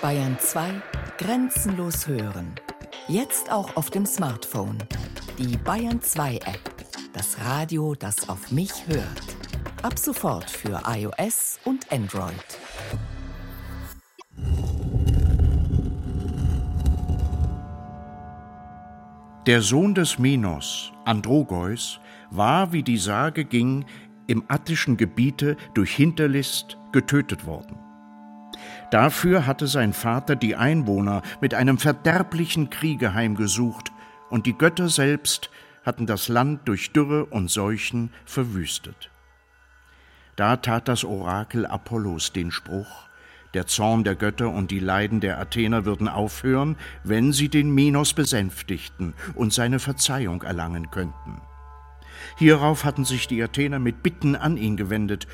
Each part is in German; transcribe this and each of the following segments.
Bayern 2 Grenzenlos hören. Jetzt auch auf dem Smartphone. Die Bayern 2 App. Das Radio, das auf mich hört. Ab sofort für iOS und Android. Der Sohn des Minos, Androgeus, war, wie die Sage ging, im attischen Gebiete durch Hinterlist getötet worden. Dafür hatte sein Vater die Einwohner mit einem verderblichen Kriege heimgesucht, und die Götter selbst hatten das Land durch Dürre und Seuchen verwüstet. Da tat das Orakel Apollos den Spruch, der Zorn der Götter und die Leiden der Athener würden aufhören, wenn sie den Minos besänftigten und seine Verzeihung erlangen könnten. Hierauf hatten sich die Athener mit Bitten an ihn gewendet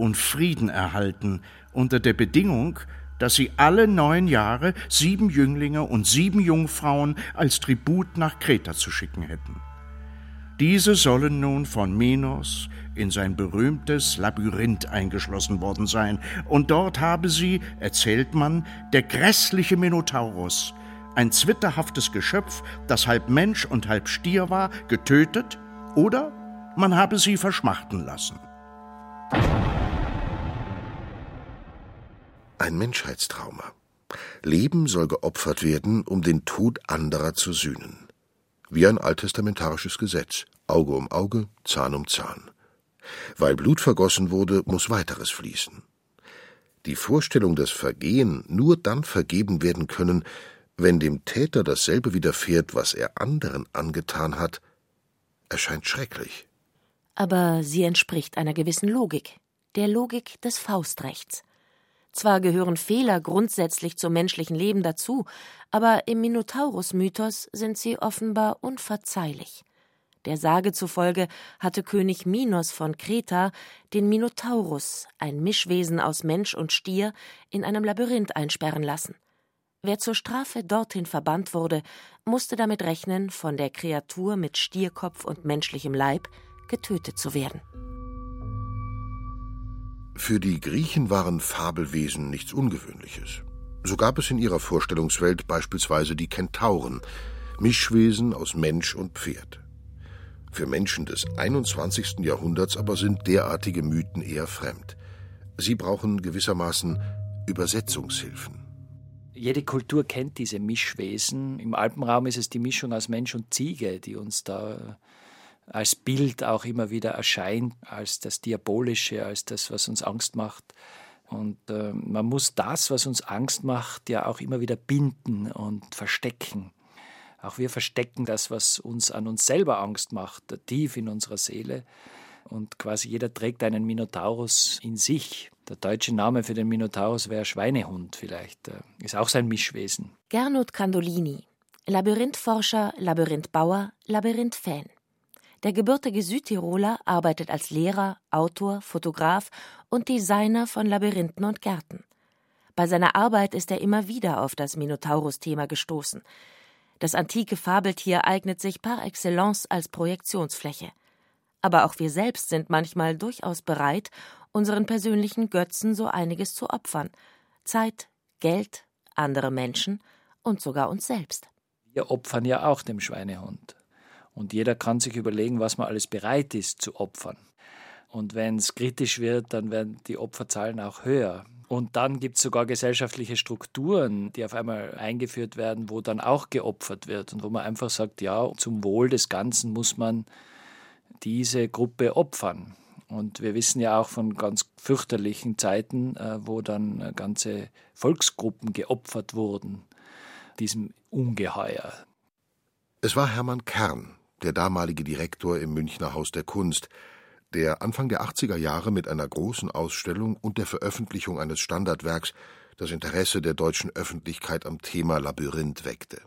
und Frieden erhalten, unter der Bedingung, dass sie alle neun Jahre sieben Jünglinge und sieben Jungfrauen als Tribut nach Kreta zu schicken hätten. Diese sollen nun von Minos in sein berühmtes Labyrinth eingeschlossen worden sein, und dort habe sie, erzählt man, der grässliche Minotaurus, ein zwitterhaftes Geschöpf, das halb Mensch und halb Stier war, getötet, oder man habe sie verschmachten lassen. Ein Menschheitstrauma. Leben soll geopfert werden, um den Tod anderer zu sühnen. Wie ein alttestamentarisches Gesetz. Auge um Auge, Zahn um Zahn. Weil Blut vergossen wurde, muss weiteres fließen. Die Vorstellung, dass Vergehen nur dann vergeben werden können, wenn dem Täter dasselbe widerfährt, was er anderen angetan hat, erscheint schrecklich. Aber sie entspricht einer gewissen Logik, der Logik des Faustrechts. Zwar gehören Fehler grundsätzlich zum menschlichen Leben dazu, aber im Minotaurus-Mythos sind sie offenbar unverzeihlich. Der Sage zufolge hatte König Minos von Kreta den Minotaurus, ein Mischwesen aus Mensch und Stier, in einem Labyrinth einsperren lassen. Wer zur Strafe dorthin verbannt wurde, musste damit rechnen, von der Kreatur mit Stierkopf und menschlichem Leib getötet zu werden. Für die Griechen waren Fabelwesen nichts Ungewöhnliches. So gab es in ihrer Vorstellungswelt beispielsweise die Kentauren, Mischwesen aus Mensch und Pferd. Für Menschen des 21. Jahrhunderts aber sind derartige Mythen eher fremd. Sie brauchen gewissermaßen Übersetzungshilfen. Jede Kultur kennt diese Mischwesen. Im Alpenraum ist es die Mischung aus Mensch und Ziege, die uns da als Bild auch immer wieder erscheint, als das Diabolische, als das, was uns Angst macht. Und äh, man muss das, was uns Angst macht, ja auch immer wieder binden und verstecken. Auch wir verstecken das, was uns an uns selber Angst macht, tief in unserer Seele. Und quasi jeder trägt einen Minotaurus in sich. Der deutsche Name für den Minotaurus wäre Schweinehund vielleicht. Äh, ist auch sein Mischwesen. Gernot Candolini, Labyrinthforscher, Labyrinthbauer, Labyrinth-Fan. Der gebürtige Südtiroler arbeitet als Lehrer, Autor, Fotograf und Designer von Labyrinthen und Gärten. Bei seiner Arbeit ist er immer wieder auf das Minotaurus-Thema gestoßen. Das antike Fabeltier eignet sich par excellence als Projektionsfläche. Aber auch wir selbst sind manchmal durchaus bereit, unseren persönlichen Götzen so einiges zu opfern. Zeit, Geld, andere Menschen und sogar uns selbst. Wir opfern ja auch dem Schweinehund. Und jeder kann sich überlegen, was man alles bereit ist zu opfern. Und wenn es kritisch wird, dann werden die Opferzahlen auch höher. Und dann gibt es sogar gesellschaftliche Strukturen, die auf einmal eingeführt werden, wo dann auch geopfert wird und wo man einfach sagt, ja, zum Wohl des Ganzen muss man diese Gruppe opfern. Und wir wissen ja auch von ganz fürchterlichen Zeiten, äh, wo dann ganze Volksgruppen geopfert wurden, diesem Ungeheuer. Es war Hermann Kern, der damalige Direktor im Münchner Haus der Kunst, der Anfang der 80er Jahre mit einer großen Ausstellung und der Veröffentlichung eines Standardwerks das Interesse der deutschen Öffentlichkeit am Thema Labyrinth weckte.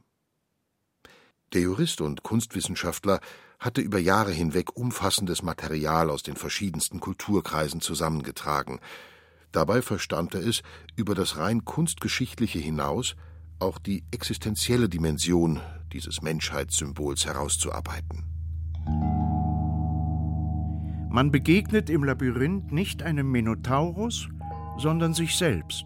Der Jurist und Kunstwissenschaftler hatte über Jahre hinweg umfassendes Material aus den verschiedensten Kulturkreisen zusammengetragen. Dabei verstand er es, über das rein kunstgeschichtliche hinaus auch die existenzielle Dimension dieses Menschheitssymbols herauszuarbeiten. Man begegnet im Labyrinth nicht einem Minotaurus, sondern sich selbst.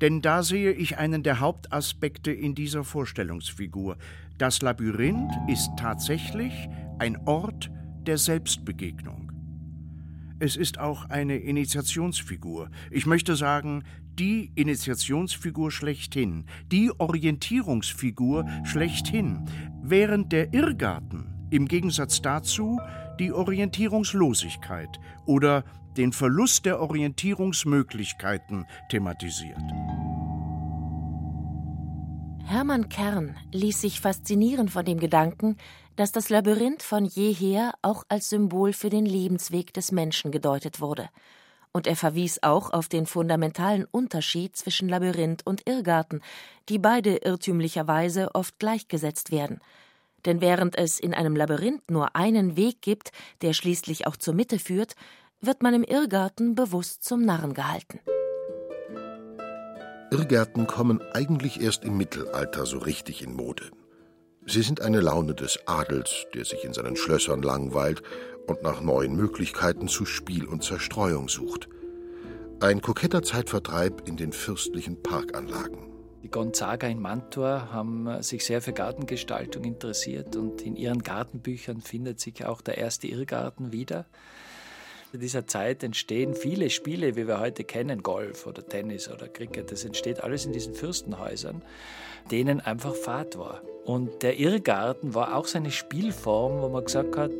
Denn da sehe ich einen der Hauptaspekte in dieser Vorstellungsfigur. Das Labyrinth ist tatsächlich ein Ort der Selbstbegegnung. Es ist auch eine Initiationsfigur. Ich möchte sagen, die Initiationsfigur schlechthin, die Orientierungsfigur schlechthin, während der Irrgarten im Gegensatz dazu die Orientierungslosigkeit oder den Verlust der Orientierungsmöglichkeiten thematisiert. Hermann Kern ließ sich faszinieren von dem Gedanken, dass das Labyrinth von jeher auch als Symbol für den Lebensweg des Menschen gedeutet wurde. Und er verwies auch auf den fundamentalen Unterschied zwischen Labyrinth und Irrgarten, die beide irrtümlicherweise oft gleichgesetzt werden. Denn während es in einem Labyrinth nur einen Weg gibt, der schließlich auch zur Mitte führt, wird man im Irrgarten bewusst zum Narren gehalten. Irrgärten kommen eigentlich erst im Mittelalter so richtig in Mode. Sie sind eine Laune des Adels, der sich in seinen Schlössern langweilt und nach neuen Möglichkeiten zu Spiel und Zerstreuung sucht. Ein koketter Zeitvertreib in den fürstlichen Parkanlagen. Die Gonzaga in Mantua haben sich sehr für Gartengestaltung interessiert und in ihren Gartenbüchern findet sich auch der erste Irrgarten wieder. In dieser Zeit entstehen viele Spiele, wie wir heute kennen, Golf oder Tennis oder Cricket. Das entsteht alles in diesen Fürstenhäusern, denen einfach Fahrt war. Und der Irrgarten war auch so eine Spielform, wo man gesagt hat,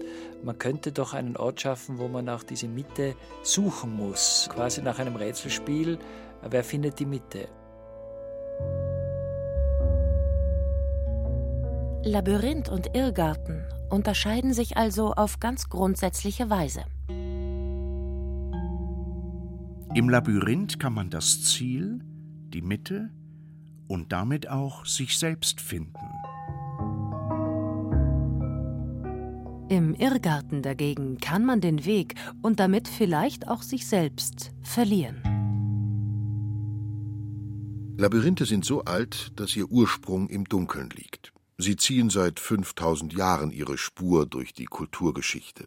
man könnte doch einen Ort schaffen, wo man nach diese Mitte suchen muss. Quasi nach einem Rätselspiel, wer findet die Mitte? Labyrinth und Irrgarten unterscheiden sich also auf ganz grundsätzliche Weise. Im Labyrinth kann man das Ziel, die Mitte und damit auch sich selbst finden. Im Irrgarten dagegen kann man den Weg und damit vielleicht auch sich selbst verlieren. Labyrinthe sind so alt, dass ihr Ursprung im Dunkeln liegt. Sie ziehen seit 5000 Jahren ihre Spur durch die Kulturgeschichte.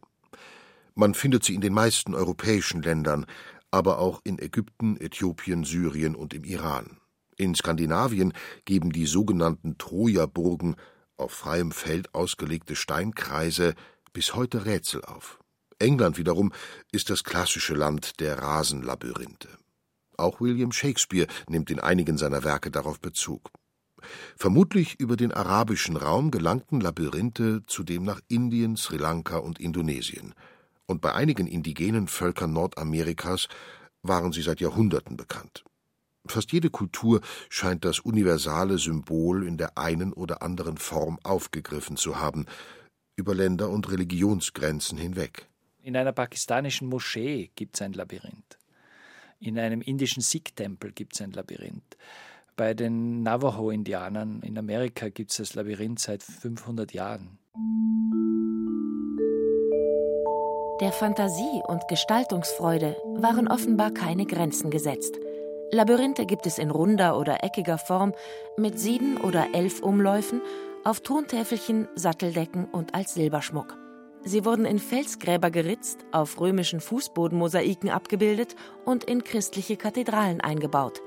Man findet sie in den meisten europäischen Ländern, aber auch in Ägypten, Äthiopien, Syrien und im Iran. In Skandinavien geben die sogenannten Trojaburgen, auf freiem Feld ausgelegte Steinkreise, bis heute Rätsel auf. England wiederum ist das klassische Land der Rasenlabyrinthe. Auch William Shakespeare nimmt in einigen seiner Werke darauf Bezug. Vermutlich über den arabischen Raum gelangten Labyrinthe zudem nach Indien, Sri Lanka und Indonesien und bei einigen indigenen Völkern Nordamerikas waren sie seit Jahrhunderten bekannt. Fast jede Kultur scheint das universale Symbol in der einen oder anderen Form aufgegriffen zu haben, über Länder und Religionsgrenzen hinweg. In einer pakistanischen Moschee gibt es ein Labyrinth. In einem indischen Sikh-Tempel gibt es ein Labyrinth. Bei den Navajo-Indianern in Amerika gibt es das Labyrinth seit 500 Jahren. Der Fantasie und Gestaltungsfreude waren offenbar keine Grenzen gesetzt. Labyrinthe gibt es in runder oder eckiger Form mit sieben oder elf Umläufen, auf Tontäfelchen, Satteldecken und als Silberschmuck. Sie wurden in Felsgräber geritzt, auf römischen Fußbodenmosaiken abgebildet und in christliche Kathedralen eingebaut.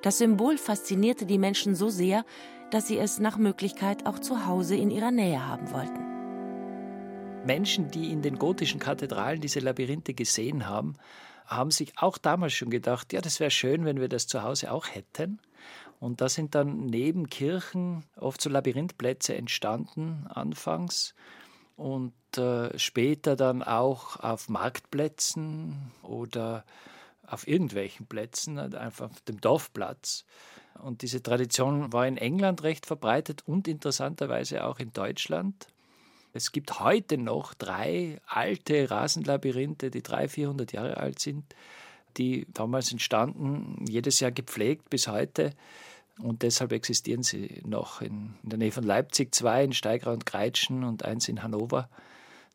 Das Symbol faszinierte die Menschen so sehr, dass sie es nach Möglichkeit auch zu Hause in ihrer Nähe haben wollten. Menschen, die in den gotischen Kathedralen diese Labyrinthe gesehen haben, haben sich auch damals schon gedacht, ja, das wäre schön, wenn wir das zu Hause auch hätten. Und da sind dann neben Kirchen oft so Labyrinthplätze entstanden, anfangs. Und äh, später dann auch auf Marktplätzen oder auf irgendwelchen Plätzen, einfach auf dem Dorfplatz. Und diese Tradition war in England recht verbreitet und interessanterweise auch in Deutschland. Es gibt heute noch drei alte Rasenlabyrinthe, die 300, 400 Jahre alt sind, die damals entstanden, jedes Jahr gepflegt bis heute. Und deshalb existieren sie noch in, in der Nähe von Leipzig zwei, in Steigrau und Greitschen und eins in Hannover.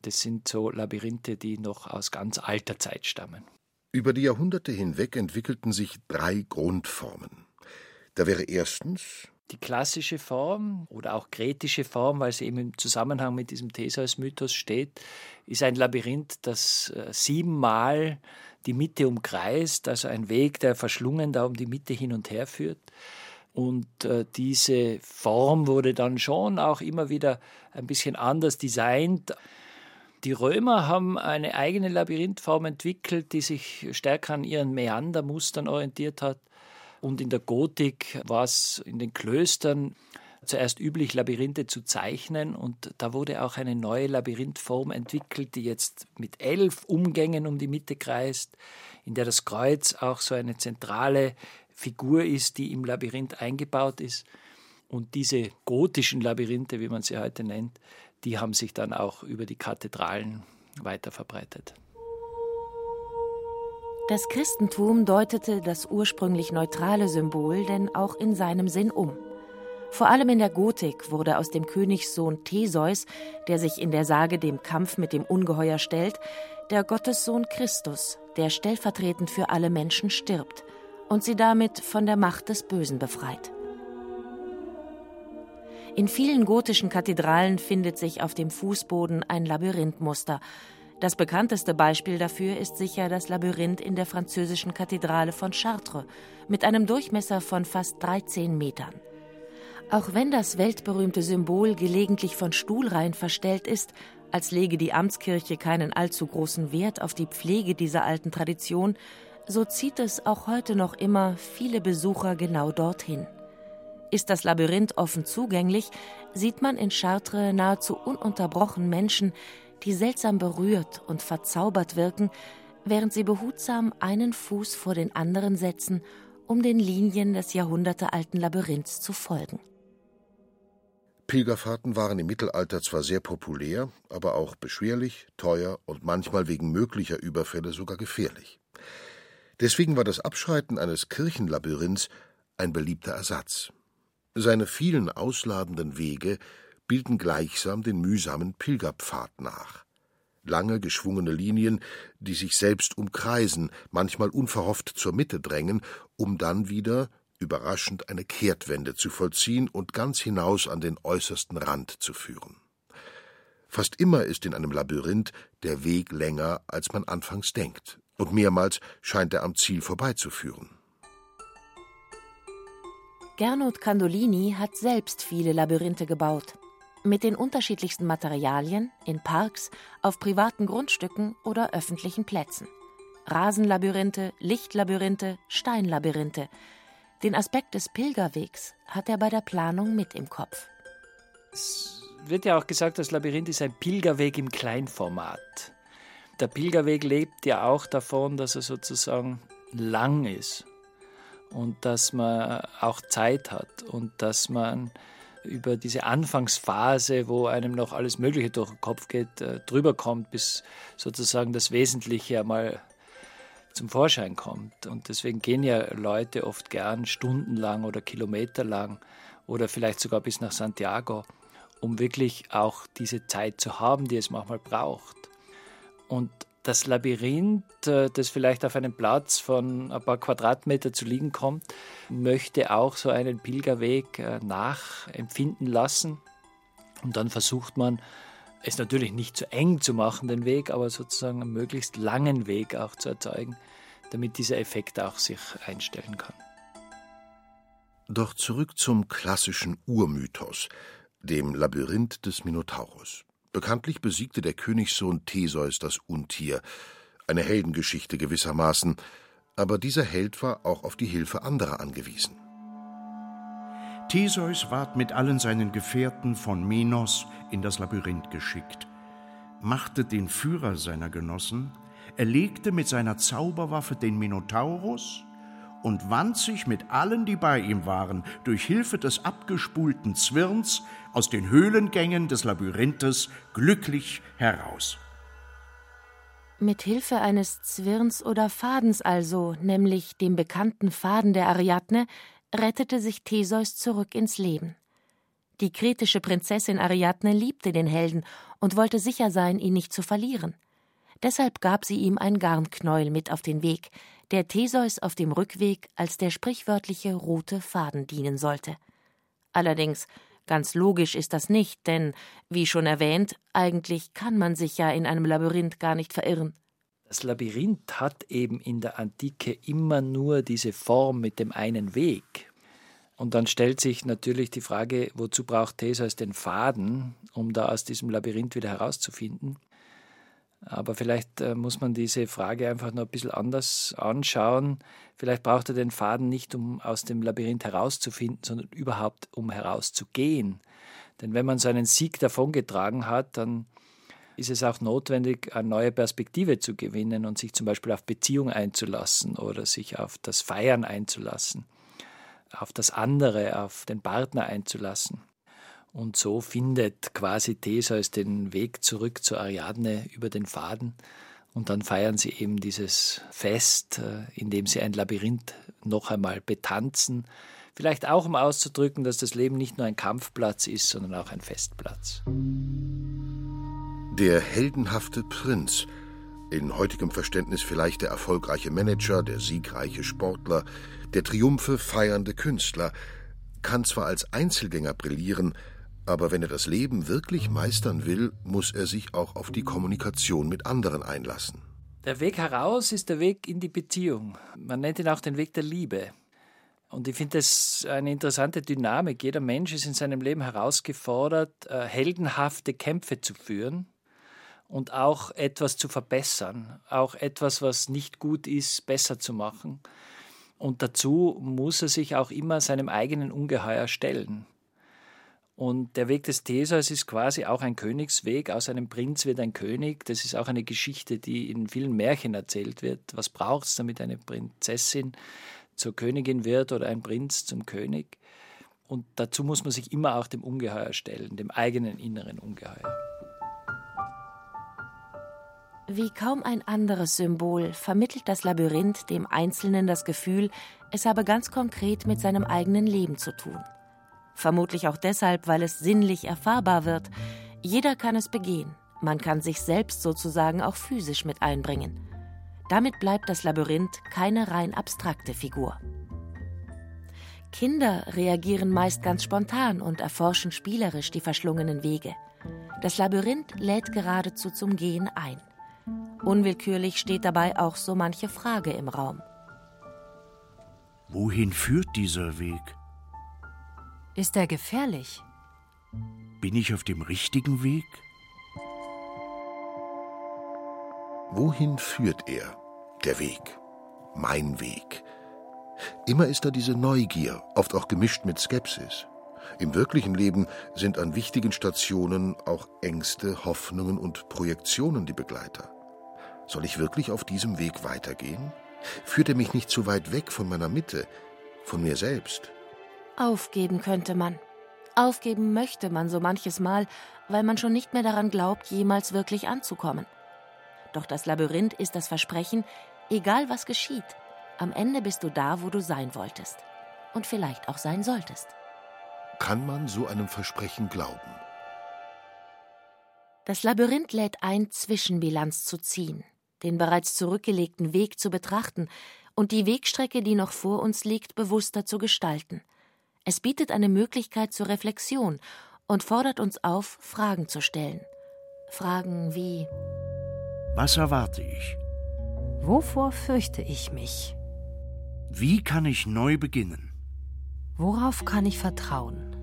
Das sind so Labyrinthe, die noch aus ganz alter Zeit stammen. Über die Jahrhunderte hinweg entwickelten sich drei Grundformen. Da wäre erstens Die klassische Form oder auch kretische Form, weil sie eben im Zusammenhang mit diesem Theseus-Mythos steht, ist ein Labyrinth, das äh, siebenmal die Mitte umkreist, also ein Weg, der verschlungen da um die Mitte hin und her führt. Und äh, diese Form wurde dann schon auch immer wieder ein bisschen anders designt. Die Römer haben eine eigene Labyrinthform entwickelt, die sich stärker an ihren Meandermustern orientiert hat. Und in der Gotik war es in den Klöstern zuerst üblich, Labyrinthe zu zeichnen. Und da wurde auch eine neue Labyrinthform entwickelt, die jetzt mit elf Umgängen um die Mitte kreist, in der das Kreuz auch so eine zentrale Figur ist, die im Labyrinth eingebaut ist. Und diese gotischen Labyrinthe, wie man sie heute nennt, die haben sich dann auch über die Kathedralen weiter verbreitet. Das Christentum deutete das ursprünglich neutrale Symbol denn auch in seinem Sinn um. Vor allem in der Gotik wurde aus dem Königssohn Theseus, der sich in der Sage dem Kampf mit dem Ungeheuer stellt, der Gottessohn Christus, der stellvertretend für alle Menschen stirbt und sie damit von der Macht des Bösen befreit. In vielen gotischen Kathedralen findet sich auf dem Fußboden ein Labyrinthmuster, das bekannteste Beispiel dafür ist sicher das Labyrinth in der französischen Kathedrale von Chartres mit einem Durchmesser von fast 13 Metern. Auch wenn das weltberühmte Symbol gelegentlich von Stuhlreihen verstellt ist, als lege die Amtskirche keinen allzu großen Wert auf die Pflege dieser alten Tradition, so zieht es auch heute noch immer viele Besucher genau dorthin. Ist das Labyrinth offen zugänglich, sieht man in Chartres nahezu ununterbrochen Menschen, die seltsam berührt und verzaubert wirken, während sie behutsam einen Fuß vor den anderen setzen, um den Linien des jahrhundertealten Labyrinths zu folgen. Pilgerfahrten waren im Mittelalter zwar sehr populär, aber auch beschwerlich, teuer und manchmal wegen möglicher Überfälle sogar gefährlich. Deswegen war das Abschreiten eines Kirchenlabyrinths ein beliebter Ersatz. Seine vielen ausladenden Wege bilden gleichsam den mühsamen Pilgerpfad nach. Lange geschwungene Linien, die sich selbst umkreisen, manchmal unverhofft zur Mitte drängen, um dann wieder überraschend eine Kehrtwende zu vollziehen und ganz hinaus an den äußersten Rand zu führen. Fast immer ist in einem Labyrinth der Weg länger, als man anfangs denkt, und mehrmals scheint er am Ziel vorbeizuführen. Gernot Candolini hat selbst viele Labyrinthe gebaut mit den unterschiedlichsten Materialien in Parks, auf privaten Grundstücken oder öffentlichen Plätzen. Rasenlabyrinthe, Lichtlabyrinthe, Steinlabyrinthe. Den Aspekt des Pilgerwegs hat er bei der Planung mit im Kopf. Es wird ja auch gesagt, das Labyrinth ist ein Pilgerweg im Kleinformat. Der Pilgerweg lebt ja auch davon, dass er sozusagen lang ist und dass man auch Zeit hat und dass man über diese Anfangsphase, wo einem noch alles Mögliche durch den Kopf geht, äh, drüber kommt, bis sozusagen das Wesentliche einmal zum Vorschein kommt. Und deswegen gehen ja Leute oft gern stundenlang oder kilometerlang oder vielleicht sogar bis nach Santiago, um wirklich auch diese Zeit zu haben, die es manchmal braucht. Und das Labyrinth, äh, das vielleicht auf einem Platz von ein paar Quadratmeter zu liegen kommt, möchte auch so einen Pilgerweg äh, nachempfinden lassen. Und dann versucht man, es natürlich nicht zu eng zu machen, den Weg, aber sozusagen einen möglichst langen Weg auch zu erzeugen, damit dieser Effekt auch sich einstellen kann. Doch zurück zum klassischen Urmythos, dem Labyrinth des Minotaurus. Bekanntlich besiegte der Königssohn Theseus das Untier, eine Heldengeschichte gewissermaßen, aber dieser Held war auch auf die Hilfe anderer angewiesen. Theseus ward mit allen seinen Gefährten von Minos in das Labyrinth geschickt, machte den Führer seiner Genossen, erlegte mit seiner Zauberwaffe den Minotaurus und wand sich mit allen, die bei ihm waren, durch Hilfe des abgespulten Zwirns aus den Höhlengängen des Labyrinthes glücklich heraus. Mit Hilfe eines Zwirns oder Fadens also, nämlich dem bekannten Faden der Ariadne, rettete sich Theseus zurück ins Leben. Die kretische Prinzessin Ariadne liebte den Helden und wollte sicher sein, ihn nicht zu verlieren. Deshalb gab sie ihm ein Garnknäuel mit auf den Weg, der Theseus auf dem Rückweg als der sprichwörtliche rote Faden dienen sollte. Allerdings, ganz logisch ist das nicht, denn, wie schon erwähnt, eigentlich kann man sich ja in einem Labyrinth gar nicht verirren. Das Labyrinth hat eben in der Antike immer nur diese Form mit dem einen Weg. Und dann stellt sich natürlich die Frage, wozu braucht Theseus den Faden, um da aus diesem Labyrinth wieder herauszufinden? Aber vielleicht äh, muss man diese Frage einfach noch ein bisschen anders anschauen. Vielleicht braucht er den Faden nicht, um aus dem Labyrinth herauszufinden, sondern überhaupt, um herauszugehen. Denn wenn man so einen Sieg davongetragen hat, dann ist es auch notwendig, eine neue Perspektive zu gewinnen und sich zum Beispiel auf Beziehung einzulassen oder sich auf das Feiern einzulassen, auf das andere, auf den Partner einzulassen. Und so findet quasi Theseus den Weg zurück zur Ariadne über den Faden. Und dann feiern sie eben dieses Fest, äh, in dem sie ein Labyrinth noch einmal betanzen. Vielleicht auch, um auszudrücken, dass das Leben nicht nur ein Kampfplatz ist, sondern auch ein Festplatz. Der heldenhafte Prinz, in heutigem Verständnis vielleicht der erfolgreiche Manager, der siegreiche Sportler, der Triumphe feiernde Künstler, kann zwar als Einzelgänger brillieren, aber wenn er das Leben wirklich meistern will, muss er sich auch auf die Kommunikation mit anderen einlassen. Der Weg heraus ist der Weg in die Beziehung. Man nennt ihn auch den Weg der Liebe. Und ich finde das eine interessante Dynamik. Jeder Mensch ist in seinem Leben herausgefordert, äh, heldenhafte Kämpfe zu führen und auch etwas zu verbessern, auch etwas, was nicht gut ist, besser zu machen. Und dazu muss er sich auch immer seinem eigenen Ungeheuer stellen. Und der Weg des Theseus ist quasi auch ein Königsweg. Aus einem Prinz wird ein König. Das ist auch eine Geschichte, die in vielen Märchen erzählt wird. Was braucht es, damit eine Prinzessin zur Königin wird oder ein Prinz zum König? Und dazu muss man sich immer auch dem Ungeheuer stellen, dem eigenen inneren Ungeheuer. Wie kaum ein anderes Symbol vermittelt das Labyrinth dem Einzelnen das Gefühl, es habe ganz konkret mit seinem eigenen Leben zu tun. Vermutlich auch deshalb, weil es sinnlich erfahrbar wird. Jeder kann es begehen. Man kann sich selbst sozusagen auch physisch mit einbringen. Damit bleibt das Labyrinth keine rein abstrakte Figur. Kinder reagieren meist ganz spontan und erforschen spielerisch die verschlungenen Wege. Das Labyrinth lädt geradezu zum Gehen ein. Unwillkürlich steht dabei auch so manche Frage im Raum. Wohin führt dieser Weg? Ist er gefährlich? Bin ich auf dem richtigen Weg? Wohin führt er, der Weg, mein Weg? Immer ist da diese Neugier, oft auch gemischt mit Skepsis. Im wirklichen Leben sind an wichtigen Stationen auch Ängste, Hoffnungen und Projektionen die Begleiter. Soll ich wirklich auf diesem Weg weitergehen? Führt er mich nicht zu weit weg von meiner Mitte, von mir selbst? Aufgeben könnte man. Aufgeben möchte man so manches Mal, weil man schon nicht mehr daran glaubt, jemals wirklich anzukommen. Doch das Labyrinth ist das Versprechen, egal was geschieht, am Ende bist du da, wo du sein wolltest. Und vielleicht auch sein solltest. Kann man so einem Versprechen glauben? Das Labyrinth lädt ein, Zwischenbilanz zu ziehen, den bereits zurückgelegten Weg zu betrachten und die Wegstrecke, die noch vor uns liegt, bewusster zu gestalten – es bietet eine Möglichkeit zur Reflexion und fordert uns auf, Fragen zu stellen. Fragen wie Was erwarte ich? Wovor fürchte ich mich? Wie kann ich neu beginnen? Worauf kann ich vertrauen?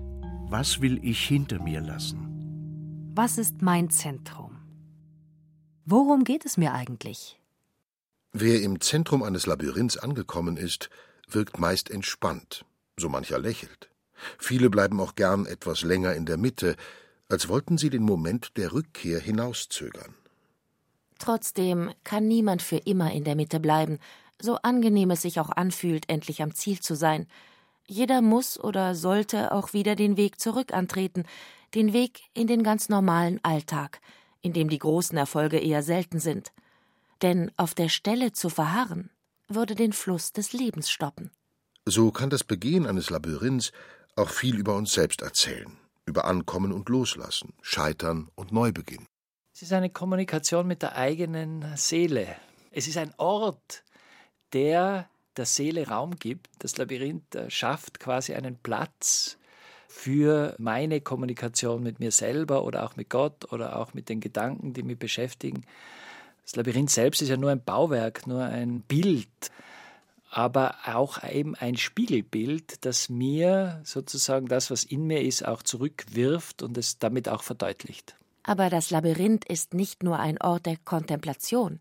Was will ich hinter mir lassen? Was ist mein Zentrum? Worum geht es mir eigentlich? Wer im Zentrum eines Labyrinths angekommen ist, wirkt meist entspannt, so mancher lächelt. Viele bleiben auch gern etwas länger in der Mitte, als wollten sie den Moment der Rückkehr hinauszögern. Trotzdem kann niemand für immer in der Mitte bleiben, so angenehm es sich auch anfühlt, endlich am Ziel zu sein. Jeder muss oder sollte auch wieder den Weg zurück antreten, den Weg in den ganz normalen Alltag, in dem die großen Erfolge eher selten sind. Denn auf der Stelle zu verharren, würde den Fluss des Lebens stoppen. So kann das Begehen eines Labyrinths auch viel über uns selbst erzählen, über Ankommen und Loslassen, Scheitern und Neubeginn. Es ist eine Kommunikation mit der eigenen Seele. Es ist ein Ort, der der Seele Raum gibt. Das Labyrinth schafft quasi einen Platz für meine Kommunikation mit mir selber oder auch mit Gott oder auch mit den Gedanken, die mich beschäftigen. Das Labyrinth selbst ist ja nur ein Bauwerk, nur ein Bild, aber auch eben ein Spiegelbild, das mir sozusagen das, was in mir ist, auch zurückwirft und es damit auch verdeutlicht. Aber das Labyrinth ist nicht nur ein Ort der Kontemplation,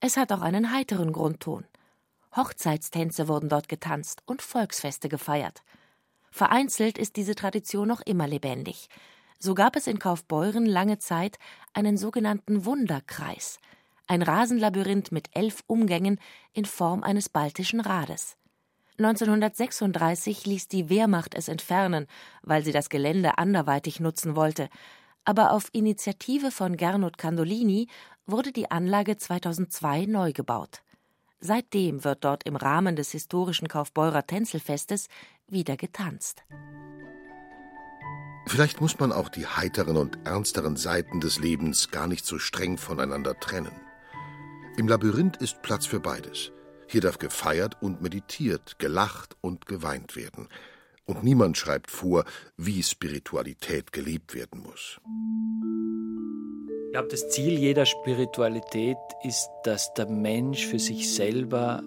es hat auch einen heiteren Grundton. Hochzeitstänze wurden dort getanzt und Volksfeste gefeiert. Vereinzelt ist diese Tradition noch immer lebendig. So gab es in Kaufbeuren lange Zeit einen sogenannten Wunderkreis, ein Rasenlabyrinth mit elf Umgängen in Form eines baltischen Rades. 1936 ließ die Wehrmacht es entfernen, weil sie das Gelände anderweitig nutzen wollte, aber auf Initiative von Gernot Candolini wurde die Anlage 2002 neu gebaut. Seitdem wird dort im Rahmen des historischen Kaufbeurer Tänzelfestes wieder getanzt. Vielleicht muss man auch die heiteren und ernsteren Seiten des Lebens gar nicht so streng voneinander trennen. Im Labyrinth ist Platz für beides. Hier darf gefeiert und meditiert, gelacht und geweint werden und niemand schreibt vor, wie Spiritualität gelebt werden muss. Ich glaube, das Ziel jeder Spiritualität ist, dass der Mensch für sich selber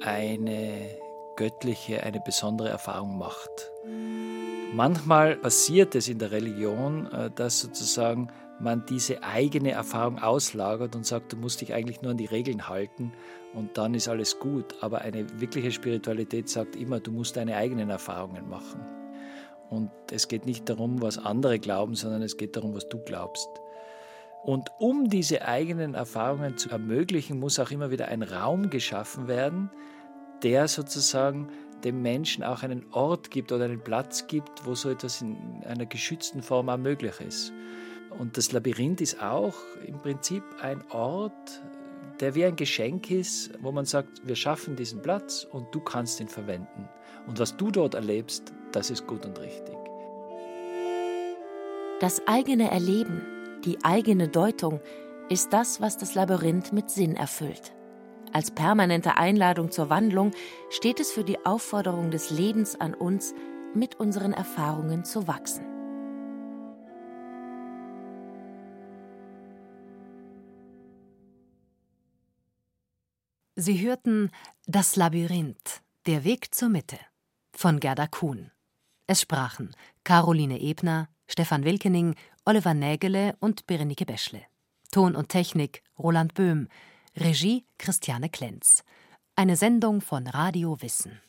eine göttliche, eine besondere Erfahrung macht. Manchmal passiert es in der Religion, äh, dass sozusagen man diese eigene Erfahrung auslagert und sagt, du musst dich eigentlich nur an die Regeln halten und dann ist alles gut. Aber eine wirkliche Spiritualität sagt immer, du musst deine eigenen Erfahrungen machen. Und es geht nicht darum, was andere glauben, sondern es geht darum, was du glaubst. Und um diese eigenen Erfahrungen zu ermöglichen, muss auch immer wieder ein Raum geschaffen werden, der sozusagen dem Menschen auch einen Ort gibt oder einen Platz gibt, wo so etwas in einer geschützten Form auch möglich ist. Und das Labyrinth ist auch im Prinzip ein Ort, der wie ein Geschenk ist, wo man sagt, wir schaffen diesen Platz und du kannst ihn verwenden. Und was du dort erlebst, das ist gut und richtig. Das eigene Erleben, die eigene Deutung ist das, was das Labyrinth mit Sinn erfüllt. Als permanente Einladung zur Wandlung steht es für die Aufforderung des Lebens an uns, mit unseren Erfahrungen zu wachsen. Sie hörten Das Labyrinth, der Weg zur Mitte von Gerda Kuhn. Es sprachen Caroline Ebner, Stefan Wilkening, Oliver Nägele und Berenike Beschle. Ton und Technik Roland Böhm, Regie Christiane Klenz. Eine Sendung von Radio Wissen.